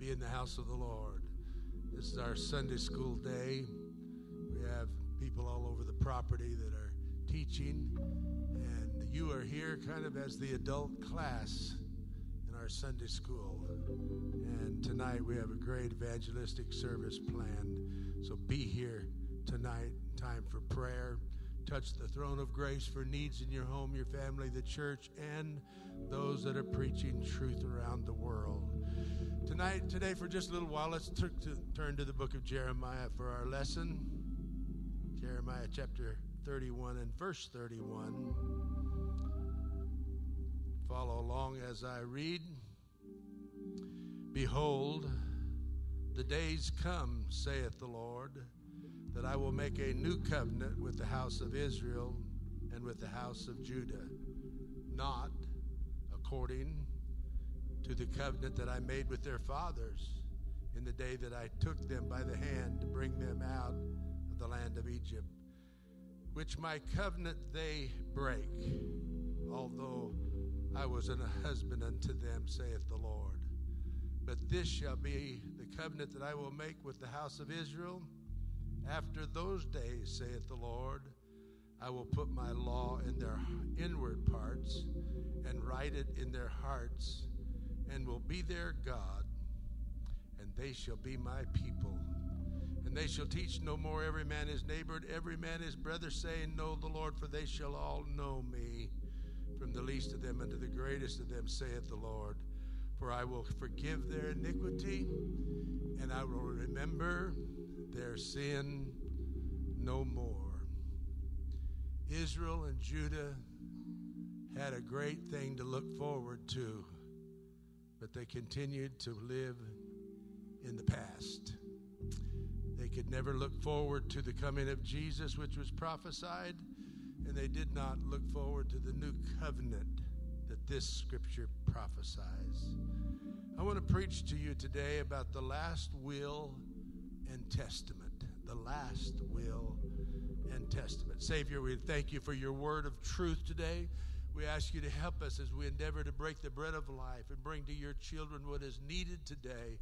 be in the house of the Lord. This is our Sunday school day. We have people all over the property that are teaching, and you are here kind of as the adult class in our Sunday school. And tonight we have a great evangelistic service planned. So be here tonight, time for prayer. Touch the throne of grace for needs in your home, your family, the church, and those that are preaching truth around the world. Tonight, today, for just a little while, let's t- turn to the book of Jeremiah for our lesson. Jeremiah chapter 31 and verse 31. Follow along as I read. Behold, the days come, saith the Lord, that I will make a new covenant with the house of Israel and with the house of Judah, not according to the covenant that I made with their fathers in the day that I took them by the hand to bring them out of the land of Egypt, which my covenant they break, although I was an husband unto them, saith the Lord. But this shall be the covenant that I will make with the house of Israel. After those days, saith the Lord, I will put my law in their inward parts and write it in their hearts and will be their God, and they shall be my people. And they shall teach no more every man his neighbor and every man his brother, saying, Know the Lord, for they shall all know me, from the least of them unto the greatest of them, saith the Lord. For I will forgive their iniquity, and I will remember their sin no more. Israel and Judah had a great thing to look forward to but they continued to live in the past. They could never look forward to the coming of Jesus, which was prophesied, and they did not look forward to the new covenant that this scripture prophesies. I want to preach to you today about the last will and testament. The last will and testament. Savior, we thank you for your word of truth today. We ask you to help us as we endeavor to break the bread of life and bring to your children what is needed today.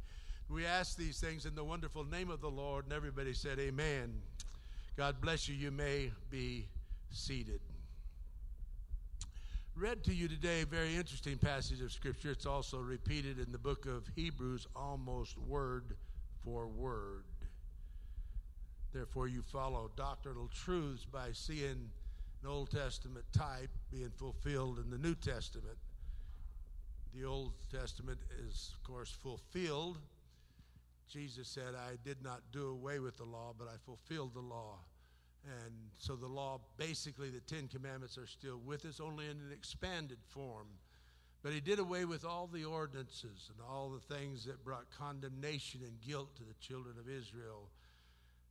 We ask these things in the wonderful name of the Lord, and everybody said, Amen. God bless you. You may be seated. Read to you today a very interesting passage of Scripture. It's also repeated in the book of Hebrews almost word for word. Therefore, you follow doctrinal truths by seeing an Old Testament type being fulfilled in the New Testament. The Old Testament is, of course, fulfilled. Jesus said, I did not do away with the law, but I fulfilled the law. And so the law, basically, the Ten Commandments are still with us, only in an expanded form. But he did away with all the ordinances and all the things that brought condemnation and guilt to the children of Israel.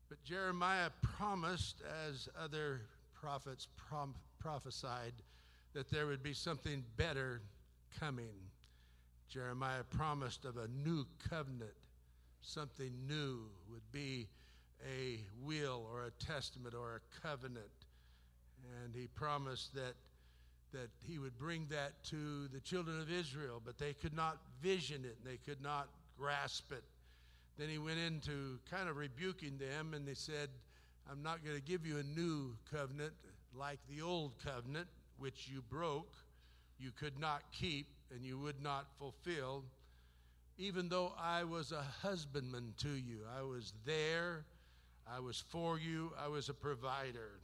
But Jeremiah promised, as other prophets prom- prophesied that there would be something better coming. Jeremiah promised of a new covenant, something new would be a will or a testament or a covenant. And he promised that, that he would bring that to the children of Israel, but they could not vision it and they could not grasp it. Then he went into kind of rebuking them, and they said, I'm not going to give you a new covenant like the old covenant, which you broke, you could not keep, and you would not fulfill. Even though I was a husbandman to you, I was there, I was for you, I was a provider.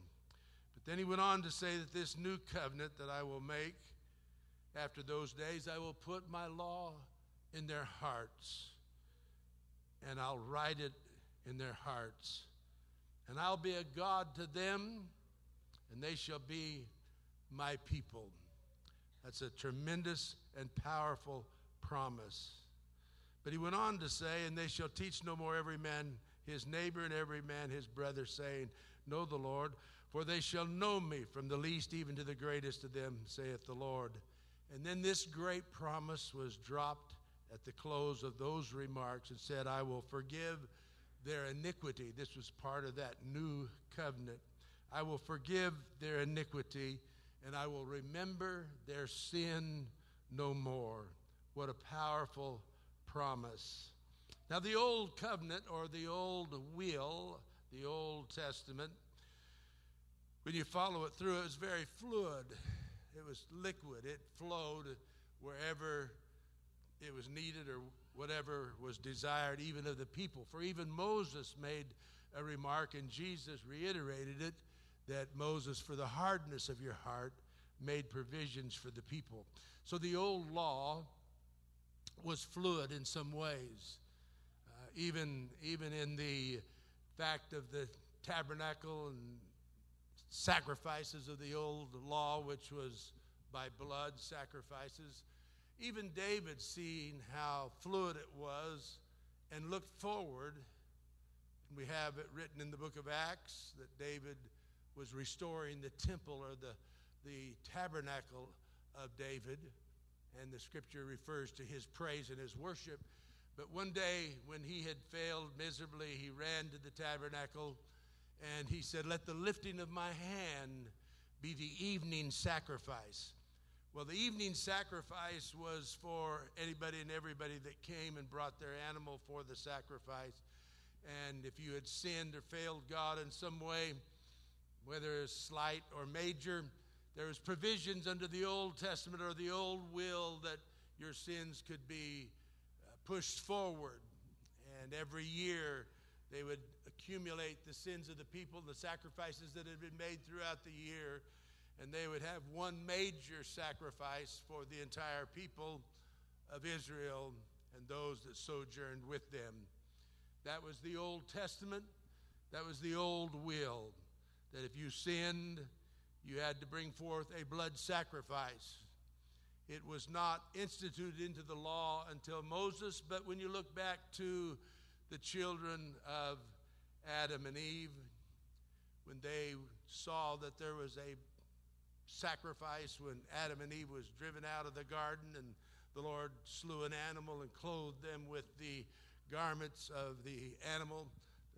But then he went on to say that this new covenant that I will make after those days, I will put my law in their hearts, and I'll write it in their hearts and I'll be a God to them, and they shall be my people. That's a tremendous and powerful promise. But he went on to say, And they shall teach no more every man his neighbor and every man his brother, saying, Know the Lord, for they shall know me from the least even to the greatest of them, saith the Lord. And then this great promise was dropped at the close of those remarks and said, I will forgive their iniquity. This was part of that new covenant. I will forgive their iniquity and I will remember their sin no more. What a powerful promise. Now, the Old Covenant or the Old Will, the Old Testament, when you follow it through, it was very fluid. It was liquid. It flowed wherever it was needed or whatever was desired, even of the people. For even Moses made a remark, and Jesus reiterated it that Moses, for the hardness of your heart, made provisions for the people. So the old law was fluid in some ways. Uh, even, even in the fact of the tabernacle and sacrifices of the old law, which was by blood sacrifices. Even David, seeing how fluid it was and looked forward, and we have it written in the book of Acts that David was restoring the temple or the, the tabernacle of David, and the scripture refers to his praise and his worship. But one day, when he had failed miserably, he ran to the tabernacle and he said, Let the lifting of my hand be the evening sacrifice. Well, the evening sacrifice was for anybody and everybody that came and brought their animal for the sacrifice. And if you had sinned or failed God in some way, whether slight or major, there was provisions under the Old Testament or the Old will that your sins could be uh, pushed forward. And every year they would accumulate the sins of the people, the sacrifices that had been made throughout the year, and they would have one major sacrifice for the entire people of Israel and those that sojourned with them. That was the Old Testament, that was the old will, that if you sinned, you had to bring forth a blood sacrifice. It was not instituted into the law until Moses, but when you look back to the children of Adam and Eve, when they saw that there was a sacrifice when Adam and Eve was driven out of the garden and the Lord slew an animal and clothed them with the garments of the animal,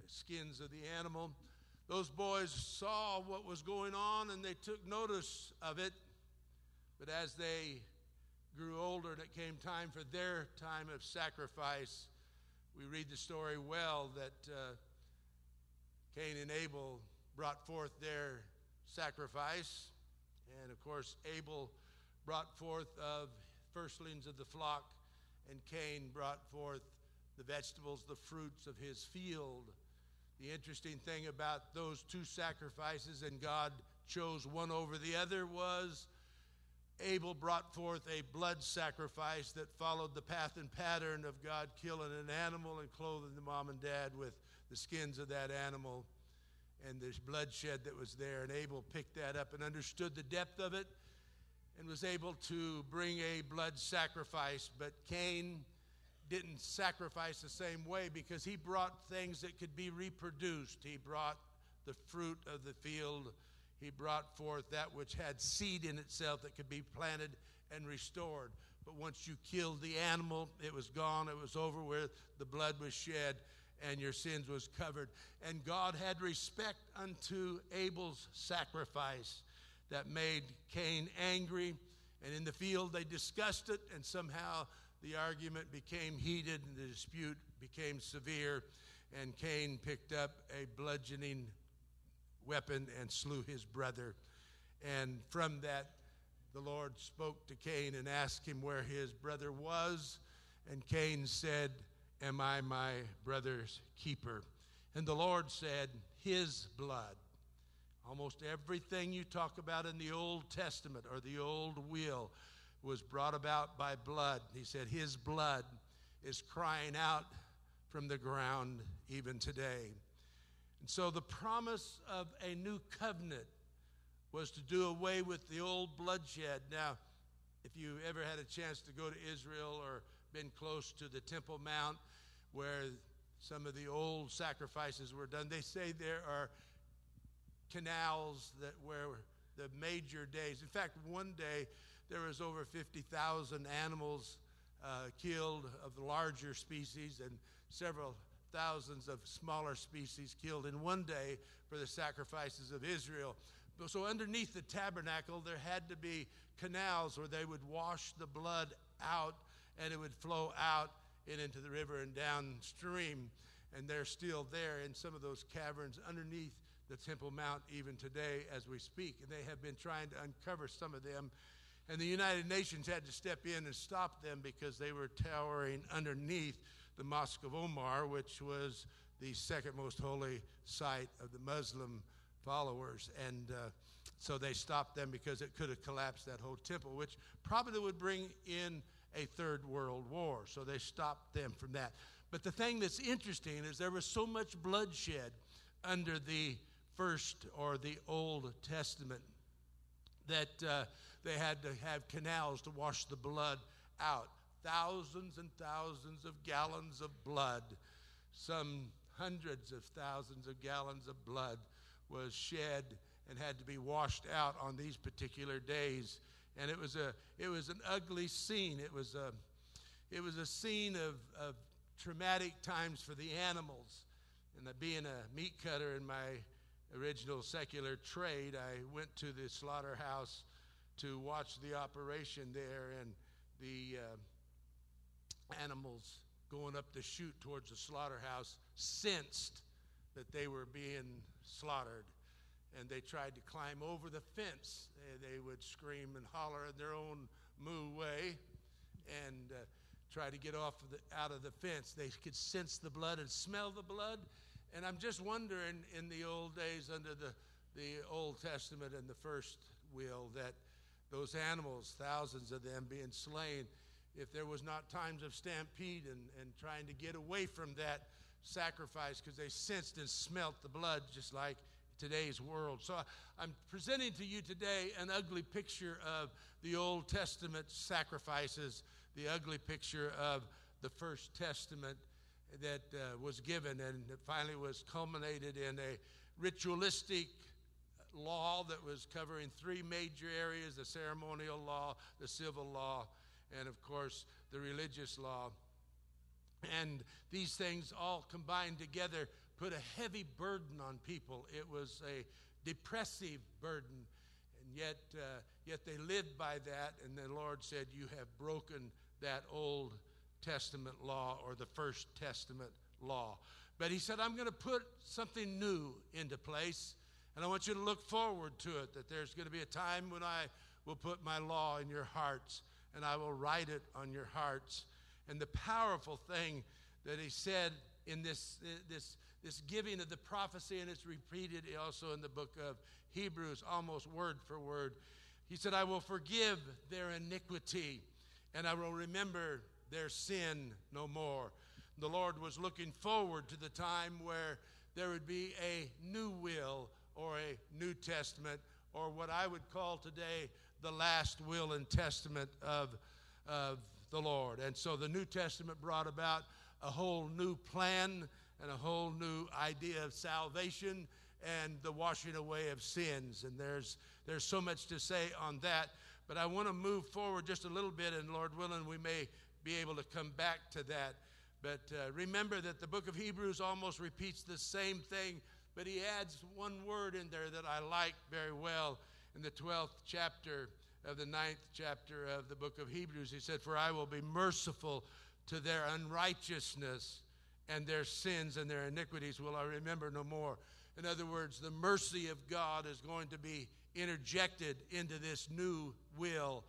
the skins of the animal. Those boys saw what was going on and they took notice of it. But as they grew older and it came time for their time of sacrifice, we read the story well that uh, Cain and Abel brought forth their sacrifice. And of course, Abel brought forth of firstlings of the flock, and Cain brought forth the vegetables, the fruits of his field. The interesting thing about those two sacrifices, and God chose one over the other, was Abel brought forth a blood sacrifice that followed the path and pattern of God killing an animal and clothing the mom and dad with the skins of that animal and the bloodshed that was there. And Abel picked that up and understood the depth of it and was able to bring a blood sacrifice. But Cain didn't sacrifice the same way because he brought things that could be reproduced. He brought the fruit of the field he brought forth that which had seed in itself that could be planted and restored. But once you killed the animal, it was gone, it was over with, the blood was shed, and your sins was covered. And God had respect unto Abel's sacrifice that made Cain angry. And in the field, they discussed it, and somehow the argument became heated and the dispute became severe. And Cain picked up a bludgeoning weapon and slew his brother. And from that, the Lord spoke to Cain and asked him where his brother was. And Cain said, Am I my brother's keeper? And the Lord said, His blood. Almost everything you talk about in the Old Testament or the Old Will was brought about by blood. He said, His blood is crying out from the ground even today. And so the promise of a new covenant was to do away with the old bloodshed. Now, if you ever had a chance to go to Israel or been close to the Temple Mount where some of the old sacrifices were done, they say there are canals that where the major days. In fact, one day there was over 50,000 animals uh, killed of the larger species and several thousands of smaller species killed in one day for the sacrifices of Israel. So, underneath the tabernacle, there had to be canals where they would wash the blood out and it would flow out and into the river and downstream. And they're still there in some of those caverns underneath the Temple Mount even today as we speak. And they have been trying to uncover some of them. And the United Nations had to step in and stop them because they were towering underneath the Mosque of Omar, which was the second most holy site of the Muslim followers. And uh, so they stopped them because it could have collapsed that whole temple, which probably would bring in a third world war. So they stopped them from that. But the thing that's interesting is there was so much bloodshed under the first or the Old Testament that uh, they had to have canals to wash the blood out. Thousands and thousands of gallons of blood, some hundreds of thousands of gallons of blood was shed and had to be washed out on these particular days. And it was a it was an ugly scene. It was a it was a scene of, of traumatic times for the animals. And being a meat cutter in my original secular trade, I went to the slaughterhouse to watch the operation there and the uh, animals going up the chute towards the slaughterhouse sensed that they were being slaughtered and they tried to climb over the fence. They, would scream and holler in their own moo way and uh, try to get off of the, out of the fence. They could sense the blood and smell the blood. And I'm just wondering in the old days under the, the Old Testament and the first will that those animals, thousands of them being slain, if there was not times of stampede and, and trying to get away from that sacrifice because they sensed and smelt the blood just like today's world. So I'm presenting to you today an ugly picture of the Old Testament sacrifices, the ugly picture of the First Testament that uh, was given and finally was culminated in a ritualistic law that was covering three major areas the ceremonial law, the civil law, and of course the religious law. And these things all combined together put a heavy burden on people. It was a depressive burden, and yet, uh, yet they lived by that. And the Lord said, "You have broken that Old Testament law or the First Testament law." But He said, "I'm going to put something new into place." And I want you to look forward to it, that there's going to be a time when I will put my law in your hearts and I will write it on your hearts. And the powerful thing that he said in this, this this giving of the prophecy, and it's repeated also in the book of Hebrews, almost word for word. He said, I will forgive their iniquity, and I will remember their sin no more. The Lord was looking forward to the time where there would be a new will or a New Testament, or what I would call today the last will and testament of, of the Lord. And so the New Testament brought about a whole new plan and a whole new idea of salvation and the washing away of sins. And there's, there's so much to say on that. But I want to move forward just a little bit, and Lord willing, we may be able to come back to that. But uh, remember that the book of Hebrews almost repeats the same thing, but he adds one word in there that I like very well in the 12th chapter of the ninth chapter of the book of Hebrews. He said, For I will be merciful to their unrighteousness and their sins and their iniquities will I remember no more. In other words, the mercy of God is going to be interjected into this new will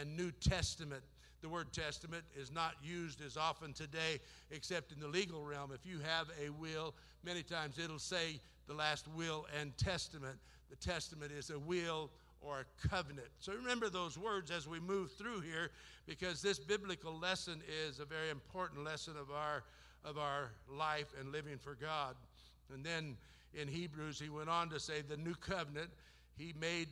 and New Testament. The word testament is not used as often today except in the legal realm. If you have a will, many times it'll say the last will and testament. The testament is a will or a covenant. So remember those words as we move through here because this biblical lesson is a very important lesson of our of our life and living for God. And then in Hebrews, he went on to say the new covenant, he made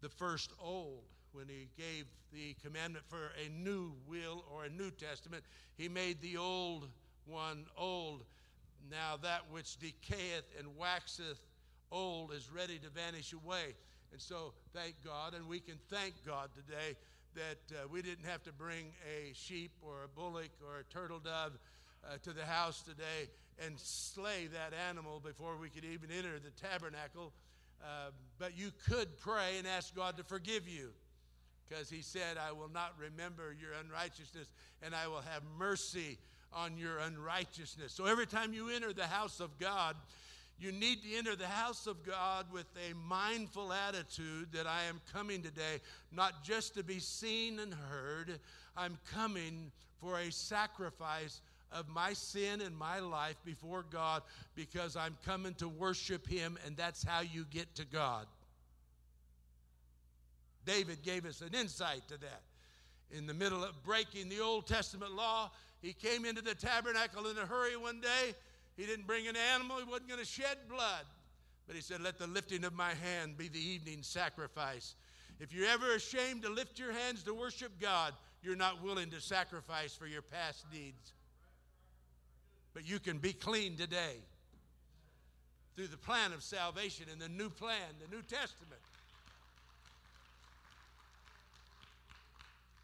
the first old. When he gave the commandment for a new will or a new testament, he made the old one old. Now that which decayeth and waxeth old is ready to vanish away. And so, thank God, and we can thank God today that uh, we didn't have to bring a sheep or a bullock or a turtle dove uh, to the house today and slay that animal before we could even enter the tabernacle. Uh, but you could pray and ask God to forgive you because He said, I will not remember your unrighteousness and I will have mercy on your unrighteousness. So every time you enter the house of God, you need to enter the house of God with a mindful attitude that I am coming today, not just to be seen and heard. I'm coming for a sacrifice of my sin and my life before God because I'm coming to worship Him, and that's how you get to God. David gave us an insight to that. In the middle of breaking the Old Testament law, he came into the tabernacle in a hurry one day. He didn't bring an animal, he wasn't going to shed blood. But he said, Let the lifting of my hand be the evening sacrifice. If you're ever ashamed to lift your hands to worship God, you're not willing to sacrifice for your past deeds. But you can be clean today through the plan of salvation in the new plan, the New Testament.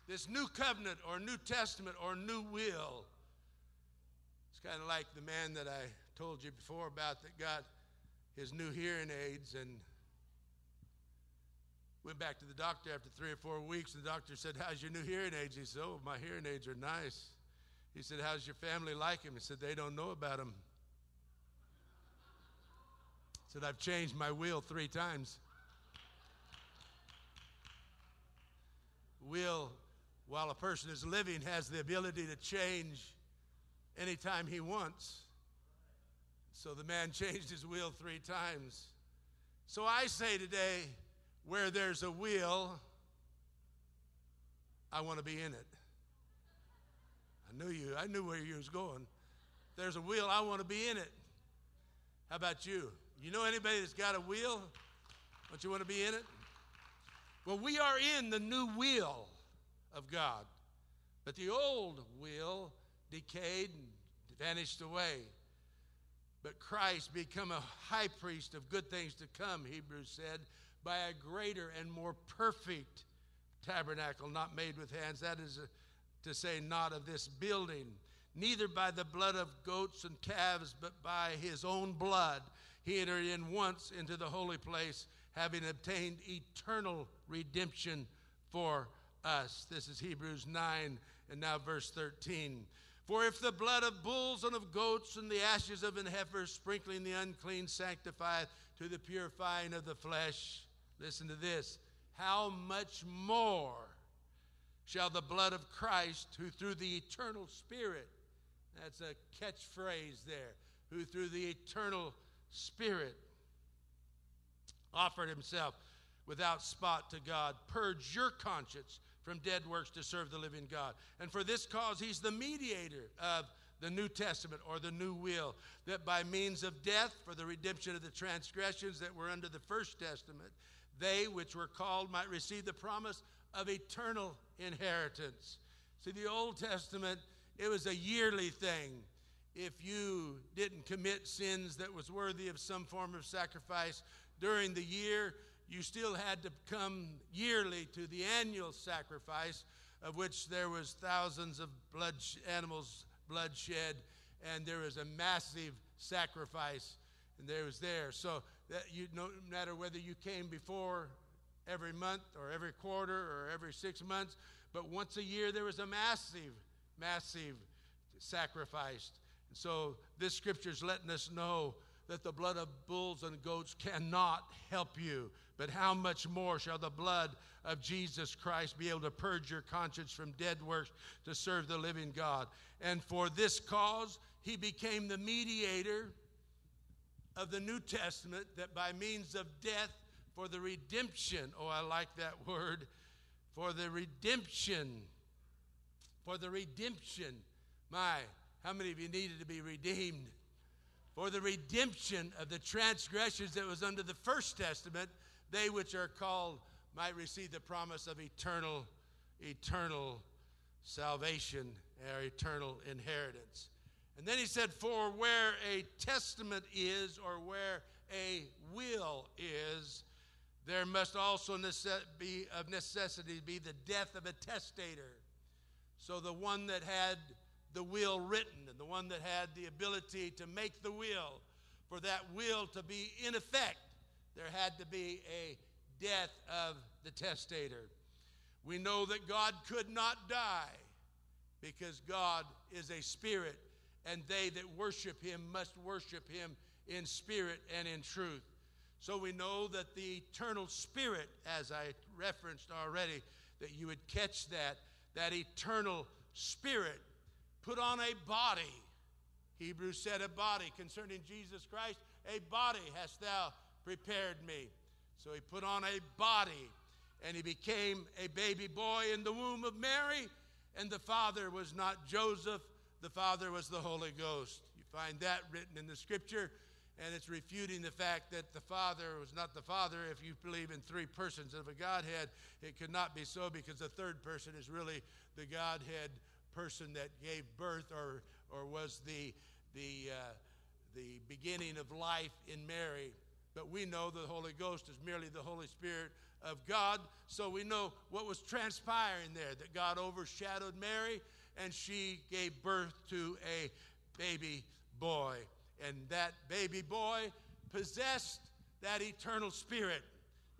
This new covenant or New Testament or new will. It's kind of like the man that I told you before about that got his new hearing aids and went back to the doctor after three or four weeks. The doctor said, How's your new hearing aids? He said, Oh, my hearing aids are nice. He said, How's your family like him? He said, They don't know about him. He said, I've changed my will three times. Will while a person is living, has the ability to change anytime he wants. So the man changed his will three times. So I say today, where there's a will, I want to be in it. I knew you. I knew where you was going. There's a wheel. I want to be in it. How about you? You know anybody that's got a wheel? Don't you want to be in it? Well, we are in the new wheel of God. But the old will decayed and vanished away. But Christ become a high priest of good things to come, Hebrews said, by a greater and more perfect tabernacle, not made with hands. That is uh, to say, not of this building, neither by the blood of goats and calves, but by his own blood. He entered in once into the holy place, having obtained eternal redemption for us. This is Hebrews 9 and now verse 13. For if the blood of bulls and of goats and the ashes of an heifer sprinkling the unclean sanctifieth to the purifying of the flesh, listen to this, how much more shall the blood of Christ, who through the eternal Spirit, that's a catchphrase there, who through the eternal Spirit offered himself without spot to God, purge your conscience from dead works to serve the living God. And for this cause, he's the mediator of the New Testament or the new will, that by means of death for the redemption of the transgressions that were under the first testament, they which were called might receive the promise of eternal inheritance. See, the Old Testament, it was a yearly thing. If you didn't commit sins that was worthy of some form of sacrifice during the year, you still had to come yearly to the annual sacrifice, of which there was thousands of blood animals bloodshed, and there was a massive sacrifice, and there was there. So that you no matter whether you came before every month or every quarter or every six months, but once a year there was a massive, massive sacrifice. And so this scripture is letting us know that the blood of bulls and goats cannot help you. But how much more shall the blood of Jesus Christ be able to purge your conscience from dead works to serve the living God? And for this cause, he became the mediator of the New Testament, that by means of death, for the redemption, oh, I like that word, for the redemption, for the redemption. My, how many of you needed to be redeemed? For the redemption of the transgressions that was under the first testament, they which are called might receive the promise of eternal, eternal salvation or eternal inheritance. And then he said, For where a testament is, or where a will is, there must also be of necessity be the death of a testator. So the one that had the will written and the one that had the ability to make the will, for that will to be in effect, there had to be a death of the testator. We know that God could not die because God is a spirit, and they that worship him must worship him in spirit and in truth. So we know that the eternal spirit, as I referenced already, that you would catch that, that eternal spirit put on a body. Hebrews said, A body concerning Jesus Christ, a body hast thou prepared me. So he put on a body and he became a baby boy in the womb of Mary. And the father was not Joseph, the father was the Holy Ghost. You find that written in the scripture, and it's refuting the fact that the father was not the father. If you believe in three persons of a Godhead, it could not be so because the third person is really the Godhead person that gave birth or, or was the, the, uh, the beginning of life in Mary. But we know the Holy Ghost is merely the Holy Spirit of God. So we know what was transpiring there that God overshadowed Mary and she gave birth to a baby boy. And that baby boy possessed that eternal spirit.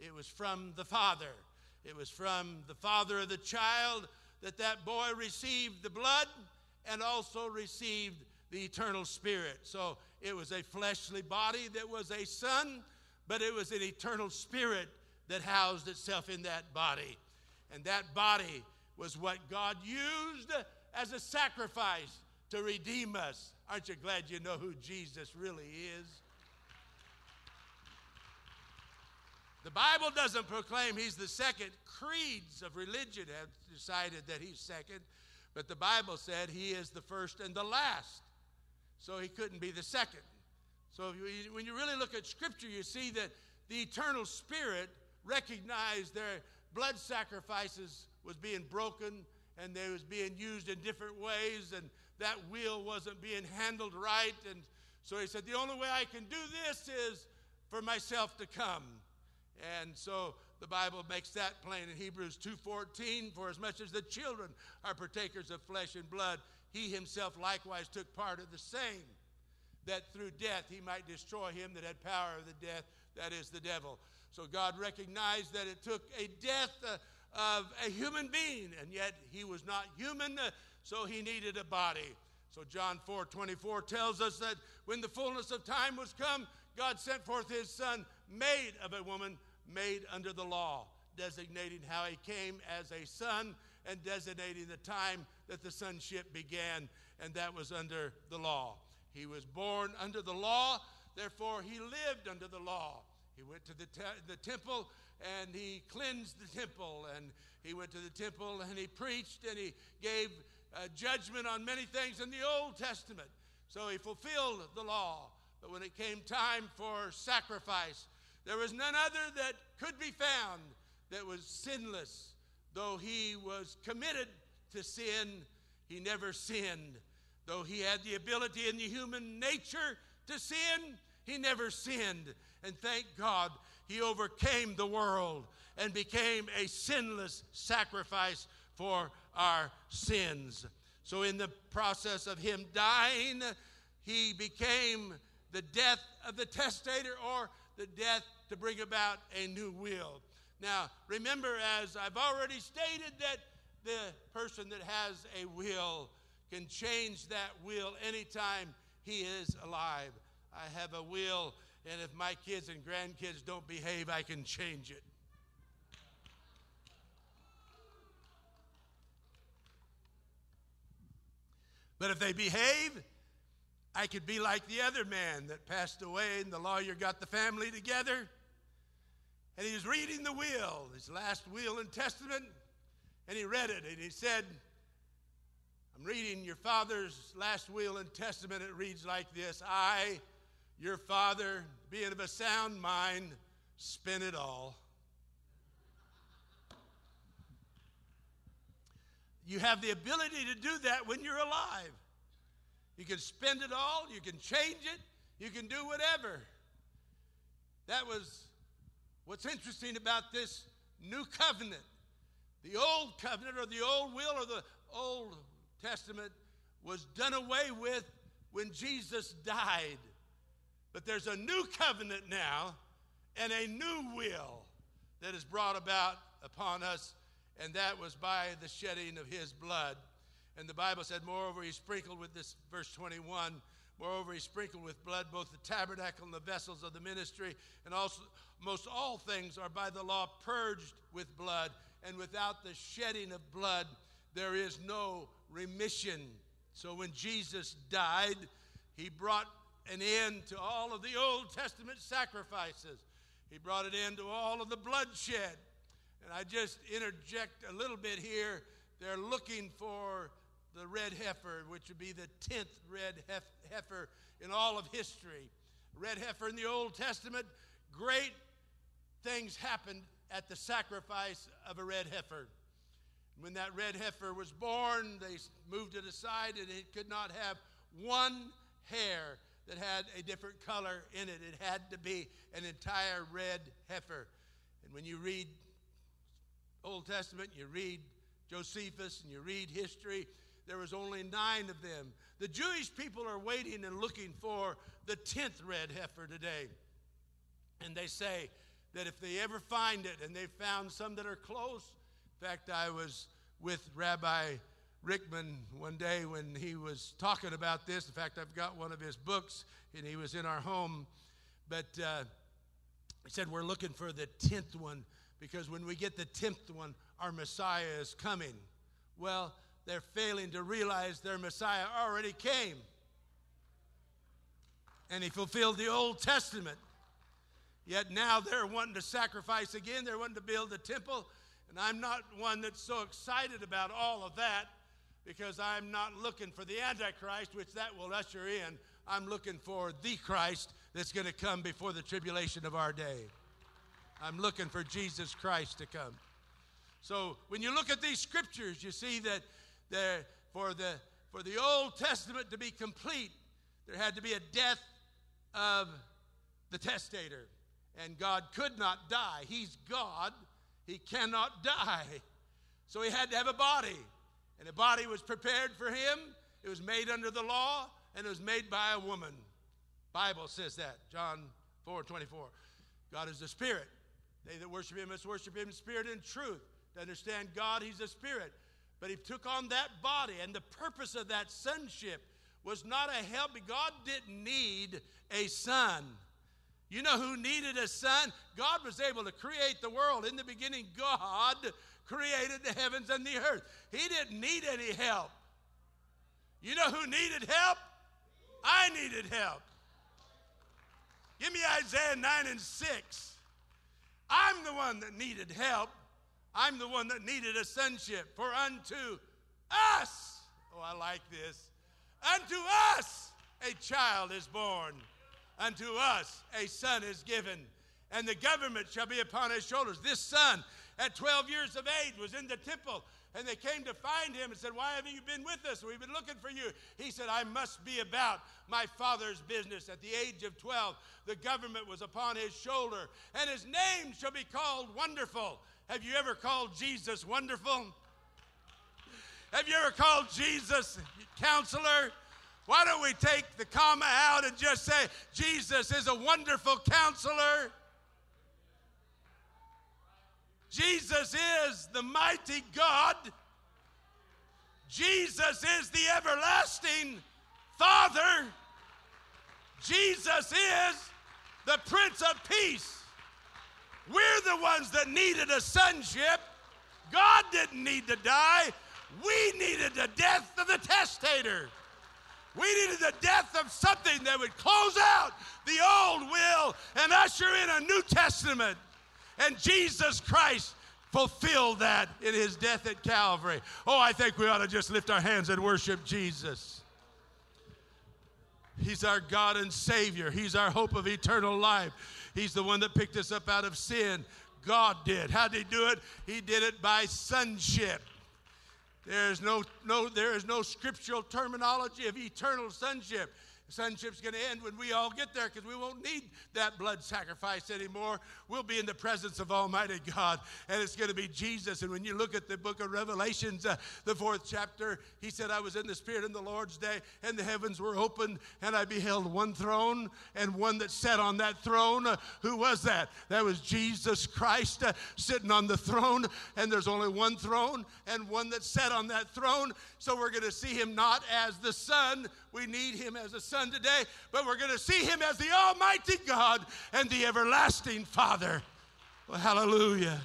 It was from the Father. It was from the father of the child that that boy received the blood and also received the eternal spirit. So it was a fleshly body that was a son, but it was an eternal spirit that housed itself in that body. And that body was what God used as a sacrifice to redeem us. Aren't you glad you know who Jesus really is? The Bible doesn't proclaim he's the second. Creeds of religion have decided that he's second, but the Bible said he is the first and the last. So he couldn't be the second. So you, when you really look at Scripture, you see that the eternal Spirit recognized their blood sacrifices was being broken and they was being used in different ways and that wheel wasn't being handled right and so he said the only way i can do this is for myself to come and so the bible makes that plain in hebrews 2.14 for as much as the children are partakers of flesh and blood he himself likewise took part of the same that through death he might destroy him that had power of the death that is the devil so God recognized that it took a death uh, of a human being, and yet he was not human, uh, so he needed a body. So John 4 24 tells us that when the fullness of time was come, God sent forth his son, made of a woman, made under the law, designating how he came as a son and designating the time that the sonship began, and that was under the law. He was born under the law, therefore, he lived under the law. He went to the, te- the temple and he cleansed the temple. And he went to the temple and he preached and he gave uh, judgment on many things in the Old Testament. So he fulfilled the law. But when it came time for sacrifice, there was none other that could be found that was sinless. Though he was committed to sin, he never sinned. Though he had the ability in the human nature to sin, he never sinned. And thank God he overcame the world and became a sinless sacrifice for our sins. So, in the process of him dying, he became the death of the testator or the death to bring about a new will. Now, remember, as I've already stated, that the person that has a will can change that will anytime he is alive. I have a will and if my kids and grandkids don't behave, I can change it. But if they behave, I could be like the other man that passed away, and the lawyer got the family together, and he was reading the will, his last will and testament, and he read it, and he said, I'm reading your father's last will and testament. It reads like this I, your father, being of a sound mind, spent it all. You have the ability to do that when you're alive. You can spend it all, you can change it, you can do whatever. That was what's interesting about this new covenant. The old covenant or the old will or the old testament was done away with when Jesus died. But there's a new covenant now and a new will that is brought about upon us, and that was by the shedding of his blood. And the Bible said, Moreover, he sprinkled with this, verse 21, moreover, he sprinkled with blood both the tabernacle and the vessels of the ministry, and also most all things are by the law purged with blood, and without the shedding of blood, there is no remission. So when Jesus died, he brought an end to all of the Old Testament sacrifices. He brought an end to all of the bloodshed. And I just interject a little bit here. They're looking for the red heifer, which would be the 10th red heifer in all of history. Red heifer in the Old Testament, great things happened at the sacrifice of a red heifer. When that red heifer was born, they moved it aside and it could not have one hair that had a different color in it. It had to be an entire red heifer. And when you read Old Testament, you read Josephus and you read history, there was only nine of them. The Jewish people are waiting and looking for the 10th red heifer today. And they say that if they ever find it, and they found some that are close, in fact, I was with Rabbi Richman one day when he was talking about this. In fact, I've got one of his books, and he was in our home. But uh, he said, We're looking for the 10th one because when we get the 10th one, our Messiah is coming. Well, they're failing to realize their Messiah already came. And he fulfilled the Old Testament. Yet now they're wanting to sacrifice again. They're wanting to build a temple. And I'm not one that's so excited about all of that because I'm not looking for the Antichrist, which that will usher in. I'm looking for the Christ that's going to come before the tribulation of our day. I'm looking for Jesus Christ to come. So when you look at these scriptures, you see that there, for, the, for the Old Testament to be complete, there had to be a death of the testator. And God could not die. He's God, He cannot die. So He had to have a body. And a body was prepared for Him. It was made under the law, and it was made by a woman. Bible says that, John 4 24. God is the Spirit. They that worship Him must worship Him in spirit and truth. To understand God, He's a Spirit. But he took on that body, and the purpose of that sonship was not a help. God didn't need a son. You know who needed a son? God was able to create the world. In the beginning, God created the heavens and the earth. He didn't need any help. You know who needed help? I needed help. Give me Isaiah 9 and 6. I'm the one that needed help. I'm the one that needed a sonship. For unto us, oh, I like this, unto us a child is born, unto us a son is given, and the government shall be upon his shoulders. This son, at 12 years of age, was in the temple. And they came to find him and said, Why haven't you been with us? We've been looking for you. He said, I must be about my father's business. At the age of 12, the government was upon his shoulder, and his name shall be called Wonderful have you ever called Jesus wonderful? Have you ever called Jesus counselor? Why don't we take the comma out and just say, Jesus is a wonderful counselor? Jesus is the mighty God. Jesus is the everlasting Father. Jesus is the Prince of Peace. We're the ones that needed a sonship. God didn't need to die. We needed the death of the testator. We needed the death of something that would close out the old will and usher in a New Testament. And Jesus Christ fulfilled that in his death at Calvary. Oh, I think we ought to just lift our hands and worship Jesus. He's our God and Savior, He's our hope of eternal life. He's the one that picked us up out of sin. God did. How did he do it? He did it by sonship. There is no, no, there is no scriptural terminology of eternal sonship. Sonship's going to end when we all get there because we won't need that blood sacrifice anymore. We'll be in the presence of Almighty God, and it's going to be Jesus. And when you look at the book of Revelations, uh, the fourth chapter, he said, I was in the Spirit in the Lord's day, and the heavens were opened, and I beheld one throne and one that sat on that throne. Uh, who was that? That was Jesus Christ uh, sitting on the throne, and there's only one throne and one that sat on that throne. So we're going to see him not as the Son. We need him as a Son today, but we're going to see him as the Almighty God and the everlasting Father. Well, hallelujah.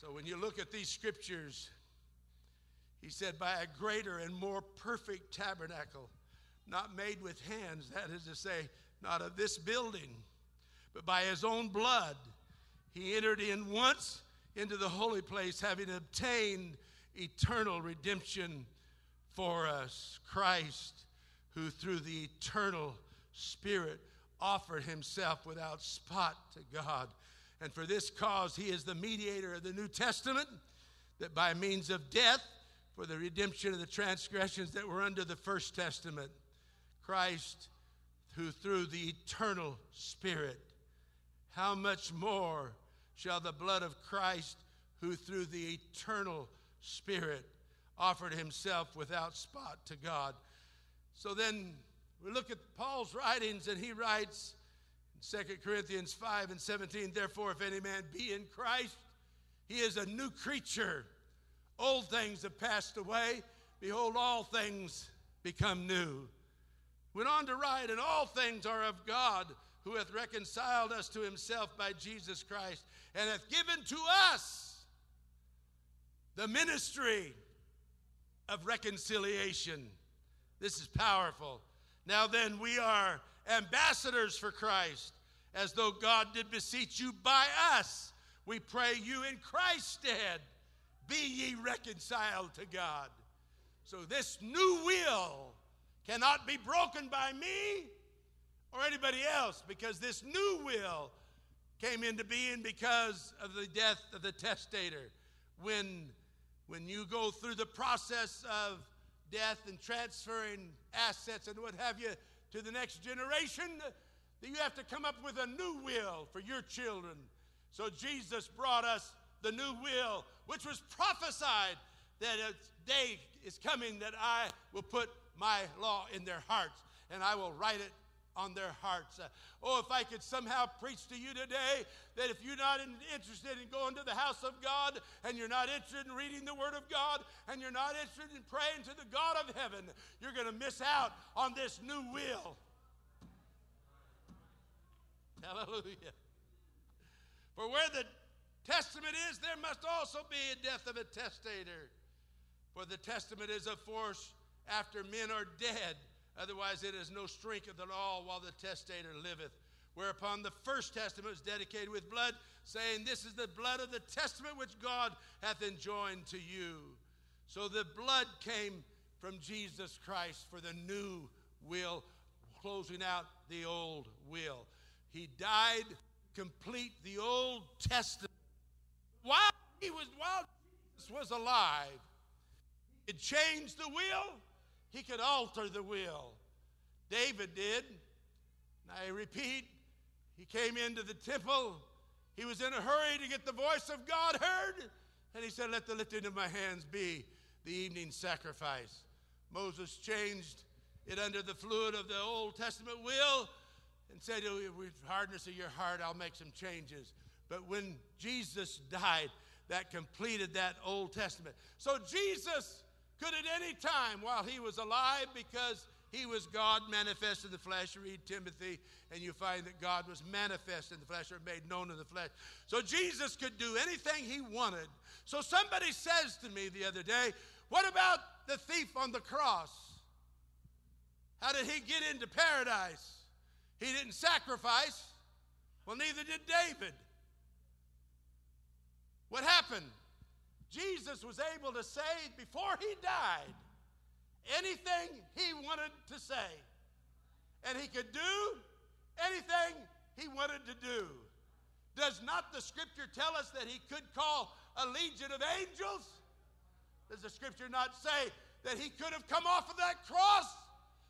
So when you look at these scriptures, he said, by a greater and more perfect tabernacle, not made with hands, that is to say, not of this building, but by his own blood, he entered in once into the holy place, having obtained eternal redemption for us. Christ, who through the eternal Spirit offered himself without spot to God. And for this cause, he is the mediator of the New Testament, that by means of death, for the redemption of the transgressions that were under the First Testament, Christ, who through the eternal Spirit, how much more shall the blood of Christ, who through the eternal Spirit offered himself without spot to God. So then we look at Paul's writings, and he writes in 2 Corinthians 5 and 17 Therefore, if any man be in Christ, he is a new creature. Old things have passed away. Behold, all things become new. Went on to write, and all things are of God, who hath reconciled us to himself by Jesus Christ, and hath given to us the ministry of reconciliation. This is powerful. Now then, we are ambassadors for Christ, as though God did beseech you by us. We pray you in Christ's stead, be ye reconciled to God. So this new will cannot be broken by me or anybody else because this new will came into being because of the death of the testator. When, when you go through the process of death and transferring assets and what have you to the next generation, that you have to come up with a new will for your children. So Jesus brought us the new will, which was prophesied that a day is coming that I will put my law in their hearts and I will write it on their hearts. Uh, oh, if I could somehow preach to you today that if you're not interested in going to the house of God and you're not interested in reading the Word of God and you're not interested in praying to the God of heaven, you're going to miss out on this new will. Hallelujah. For where the testament is, there must also be a death of a testator. For the testament is of force after men are dead Otherwise, it is no strength at all while the testator liveth. Whereupon the first testament was dedicated with blood, saying, This is the blood of the testament which God hath enjoined to you. So the blood came from Jesus Christ for the new will, closing out the old will. He died complete the Old Testament. While he was while Jesus was alive, it changed the will he could alter the will. David did. I repeat, he came into the temple. He was in a hurry to get the voice of God heard. And he said, Let the lifting of my hands be the evening sacrifice. Moses changed it under the fluid of the Old Testament will and said, oh, With hardness of your heart, I'll make some changes. But when Jesus died, that completed that Old Testament. So Jesus could at any time while he was alive because he was God manifest in the flesh. read Timothy, and you find that God was manifest in the flesh or made known in the flesh. So Jesus could do anything he wanted. So somebody says to me the other day, What about the thief on the cross? How did he get into paradise? He didn't sacrifice. Well, neither did David. What happened? Jesus was able to say before he died anything he wanted to say. And he could do anything he wanted to do. Does not the scripture tell us that he could call a legion of angels? Does the scripture not say that he could have come off of that cross?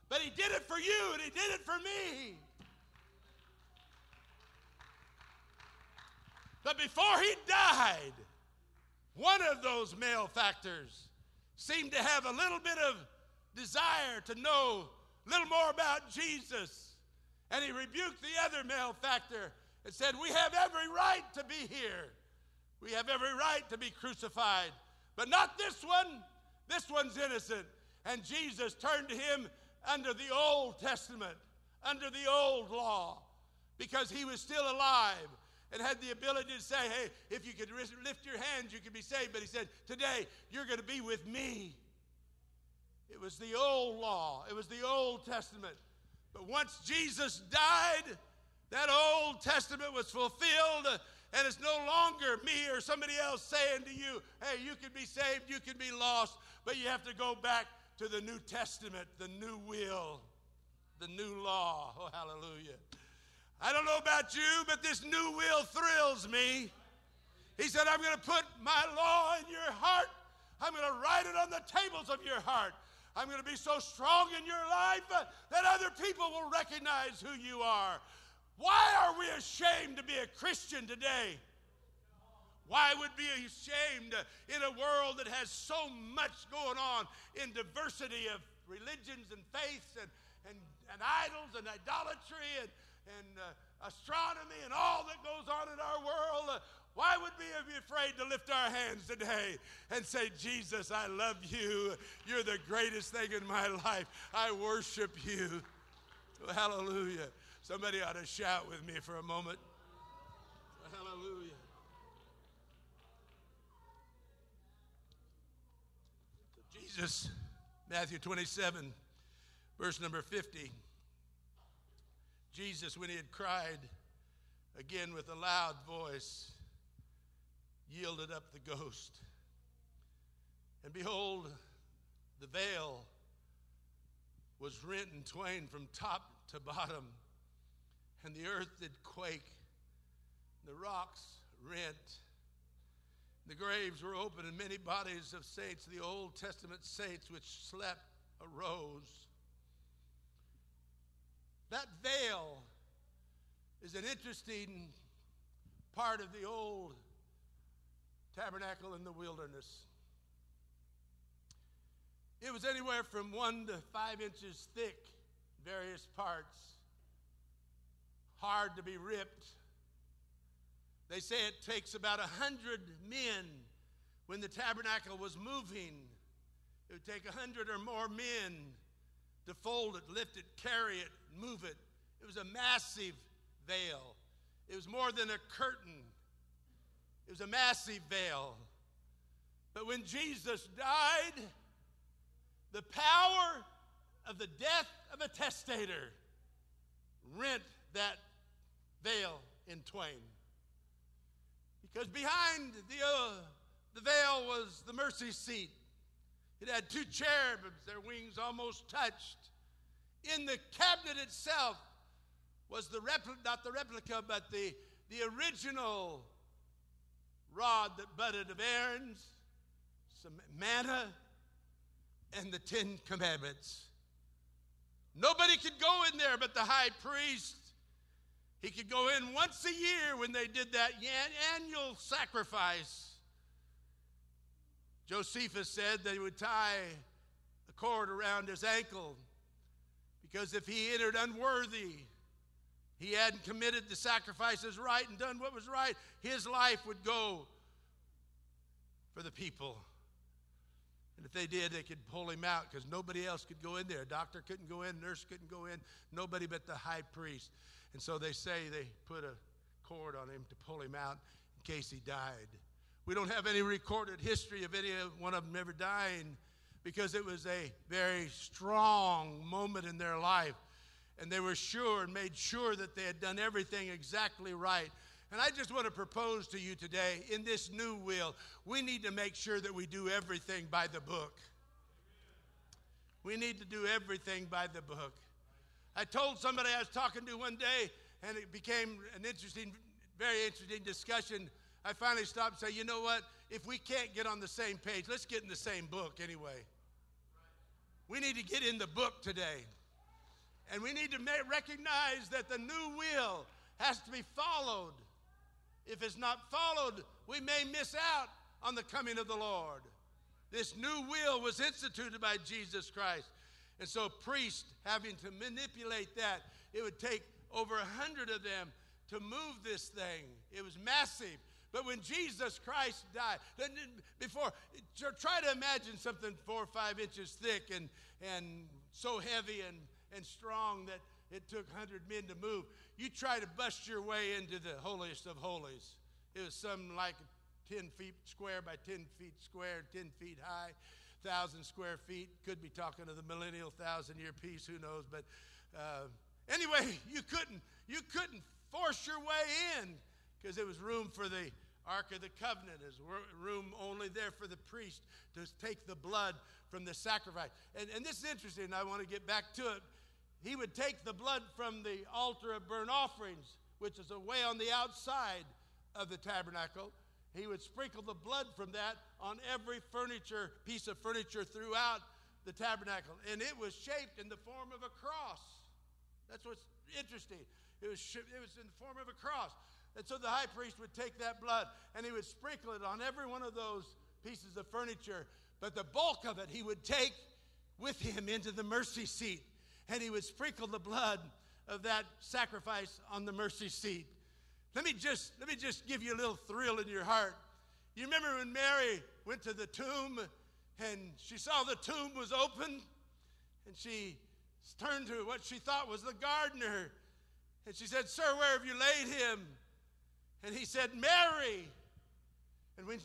But he did it for you and he did it for me. But before he died, one of those malefactors seemed to have a little bit of desire to know a little more about Jesus. And he rebuked the other malefactor and said, We have every right to be here. We have every right to be crucified. But not this one. This one's innocent. And Jesus turned to him under the Old Testament, under the old law, because he was still alive and had the ability to say, hey, if you could lift your hands, you could be saved. But he said, today, you're going to be with me. It was the old law, it was the Old Testament. But once Jesus died, that Old Testament was fulfilled, and it's no longer me or somebody else saying to you, hey, you can be saved, you can be lost, but you have to go back to the New Testament, the new will, the new law. Oh, hallelujah. I don't know about you, but this new will thrills me. He said, I'm going to put my law in your heart. I'm going to write it on the tables of your heart. I'm going to be so strong in your life uh, that other people will recognize who you are. Why are we ashamed to be a Christian today? Why would be ashamed uh, in a world that has so much going on in diversity of religions and faiths and, and, and idols and idolatry and, and uh, astronomy and all that goes on in our world? Uh, why would we be afraid to lift our hands today and say, Jesus, I love you. You're the greatest thing in my life. I worship you. Hallelujah. Somebody ought to shout with me for a moment. Hallelujah. Jesus, Matthew 27, verse number 50. Jesus, when he had cried again with a loud voice, yielded up the ghost. And behold, the veil was rent in twain from top to bottom, and the earth did quake, the rocks rent. The graves were open, and many bodies of saints, the Old Testament saints which slept, arose. That veil is an interesting part of the old tabernacle in the wilderness. It was anywhere from one to five inches thick, various parts, hard to be ripped. They say it takes about a hundred men when the tabernacle was moving. It would take a hundred or more men to fold it, lift it, carry it, move it. It was a massive veil. It was more than a curtain. It was a massive veil. But when Jesus died, the power of the death of a testator rent that veil in twain. Because behind the, uh, the veil was the mercy seat. It had two cherubims, their wings almost touched. In the cabinet itself was the replica, not the replica, but the, the original rod that budded of Aaron's, some manna, and the Ten Commandments. Nobody could go in there but the high priest. He could go in once a year when they did that annual sacrifice. Josephus said they would tie a cord around his ankle because if he entered unworthy, he hadn't committed the sacrifices right and done what was right, his life would go for the people. And if they did, they could pull him out because nobody else could go in there. A doctor couldn't go in, nurse couldn't go in, nobody but the high priest. And so they say they put a cord on him to pull him out in case he died. We don't have any recorded history of any one of them ever dying because it was a very strong moment in their life and they were sure and made sure that they had done everything exactly right. And I just want to propose to you today in this new will, we need to make sure that we do everything by the book. We need to do everything by the book. I told somebody I was talking to one day, and it became an interesting, very interesting discussion. I finally stopped and said, you know what? If we can't get on the same page, let's get in the same book anyway. We need to get in the book today. And we need to recognize that the new will has to be followed. If it's not followed, we may miss out on the coming of the Lord. This new will was instituted by Jesus Christ. And so, priests having to manipulate that, it would take over a hundred of them to move this thing. It was massive. But when Jesus Christ died, then before, try to imagine something four or five inches thick and, and so heavy and, and strong that it took 100 men to move. You try to bust your way into the holiest of holies. It was something like 10 feet square by 10 feet square, 10 feet high, 1,000 square feet. Could be talking of the millennial thousand year peace, who knows. But uh, anyway, you couldn't, you couldn't force your way in because there was room for the Ark of the Covenant. There's room only there for the priest to take the blood from the sacrifice. And, and this is interesting. I want to get back to it. He would take the blood from the altar of burnt offerings, which is away on the outside of the tabernacle. He would sprinkle the blood from that on every furniture, piece of furniture throughout the tabernacle. And it was shaped in the form of a cross. That's what's interesting. It was, it was in the form of a cross. And so the high priest would take that blood and he would sprinkle it on every one of those pieces of furniture. But the bulk of it he would take with him into the mercy seat. And he would sprinkle the blood of that sacrifice on the mercy seat. Let me just let me just give you a little thrill in your heart. You remember when Mary went to the tomb and she saw the tomb was open and she turned to what she thought was the gardener and she said, Sir, where have you laid him? And he said, Mary. And when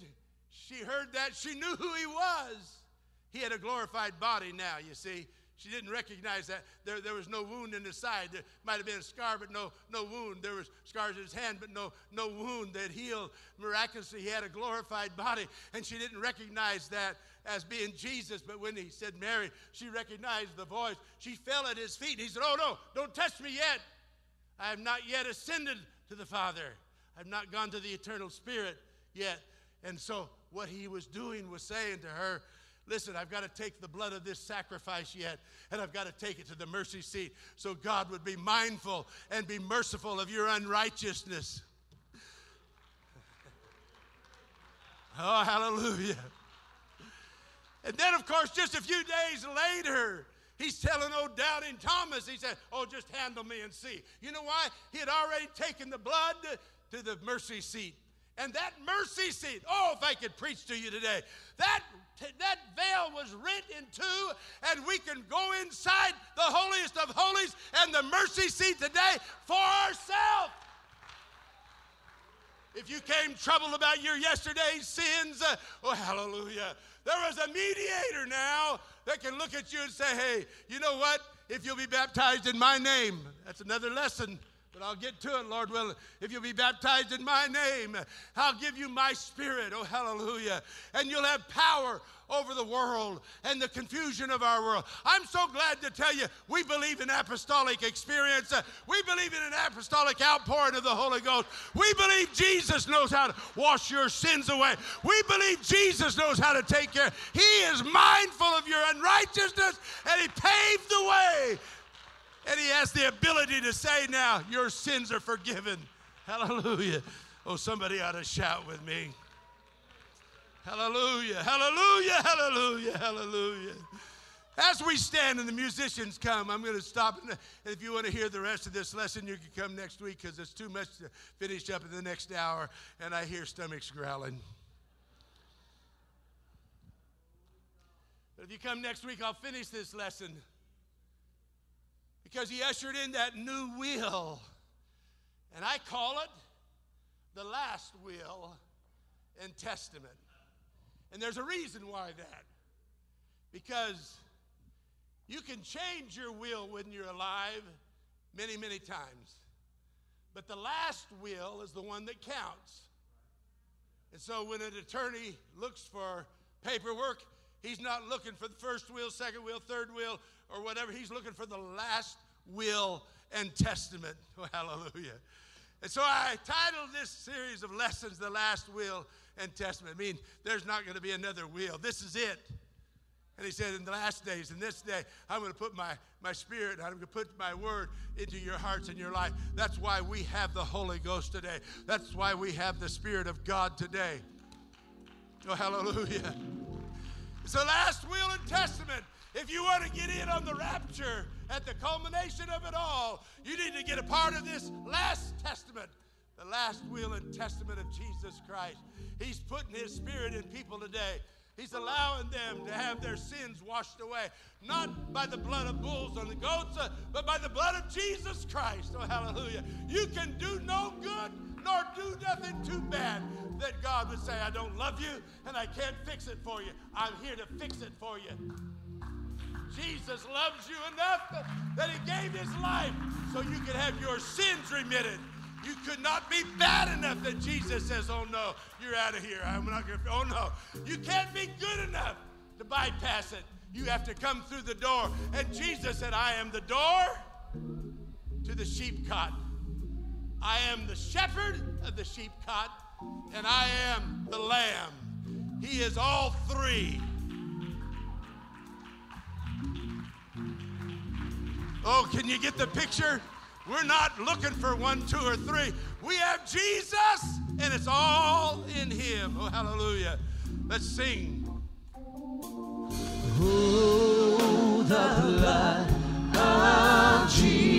she, heard that, she knew who he was. He had a glorified body now, you see. She didn't recognize that. There, there was no wound in his side. There might have been a scar, but no, no wound. There was scars in his hand, but no, no wound that healed miraculously. He had a glorified body, and she didn't recognize that as being Jesus. But when he said Mary, she recognized the voice. She fell at his feet. He said, Oh, no, don't touch me yet. I have not yet ascended to the Father. I've not gone to the eternal Spirit yet. And so, what he was doing was saying to her, Listen, I've got to take the blood of this sacrifice yet, and I've got to take it to the mercy seat so God would be mindful and be merciful of your unrighteousness. oh, hallelujah. And then, of course, just a few days later, He's telling old doubting Thomas, he said, Oh, just handle me and see. You know why? He had already taken the blood to, the mercy seat. And that mercy seat, oh, if I could preach to you today, that, that veil was rent in two, and we can go inside the holiest of holies and the mercy seat today for ourselves. If you came troubled about your yesterday's sins, uh, oh, hallelujah. There is a mediator now that can look at you and say, hey, you know what? If you'll be baptized in my name, that's another lesson. But I'll get to it, Lord willing. If you'll be baptized in my name, I'll give you my spirit. Oh, hallelujah. And you'll have power over the world and the confusion of our world. I'm so glad to tell you we believe in apostolic experience. We believe in an apostolic outpouring of the Holy Ghost. We believe Jesus knows how to wash your sins away. We believe Jesus knows how to take care. He is mindful of your unrighteousness and He paved the way. And He has the ability to say, Now your sins are forgiven. Hallelujah. Oh, somebody ought to shout with me. Hallelujah, hallelujah, hallelujah, hallelujah. As we stand and the musicians come, I'm going to stop. And if you want to hear the rest of this lesson, you can come next week because it's too much to finish up in the next hour, and I hear stomachs growling. But if you come next week, I'll finish this lesson because he ushered in that new will. And I call it the last will and testament. And there's a reason why that. Because you can change your will when you're alive many, many times. But the last will is the one that counts. And so when an attorney looks for paperwork, he's not looking for the first will, second will, third will, or whatever. He's looking for the last will and testament. Oh, hallelujah. And so I titled this series of lessons, The Last Will and Testament. I mean, there's not going to be another will. This is it. And he said, In the last days, in this day, I'm going to put my, my spirit, I'm going to put my word into your hearts and your life. That's why we have the Holy Ghost today. That's why we have the Spirit of God today. Oh, hallelujah. It's the last will and testament. If you want to get in on the rapture at the culmination of it all, you need to get a part of this last testament the last will and testament of Jesus Christ. He's putting His Spirit in people today. He's allowing them to have their sins washed away, not by the blood of bulls and the goats, uh, but by the blood of Jesus Christ. Oh, hallelujah. You can do no good nor do nothing too bad that God would say, I don't love you and I can't fix it for you. I'm here to fix it for you. Jesus loves you enough that he gave his life so you could have your sins remitted. You could not be bad enough that Jesus says, Oh no, you're out of here. I'm not going to. Oh no. You can't be good enough to bypass it. You have to come through the door. And Jesus said, I am the door to the sheep cot. I am the shepherd of the sheep cot, and I am the lamb. He is all three. Oh, can you get the picture? We're not looking for one, two, or three. We have Jesus, and it's all in Him. Oh, hallelujah. Let's sing. Oh, the blood of Jesus.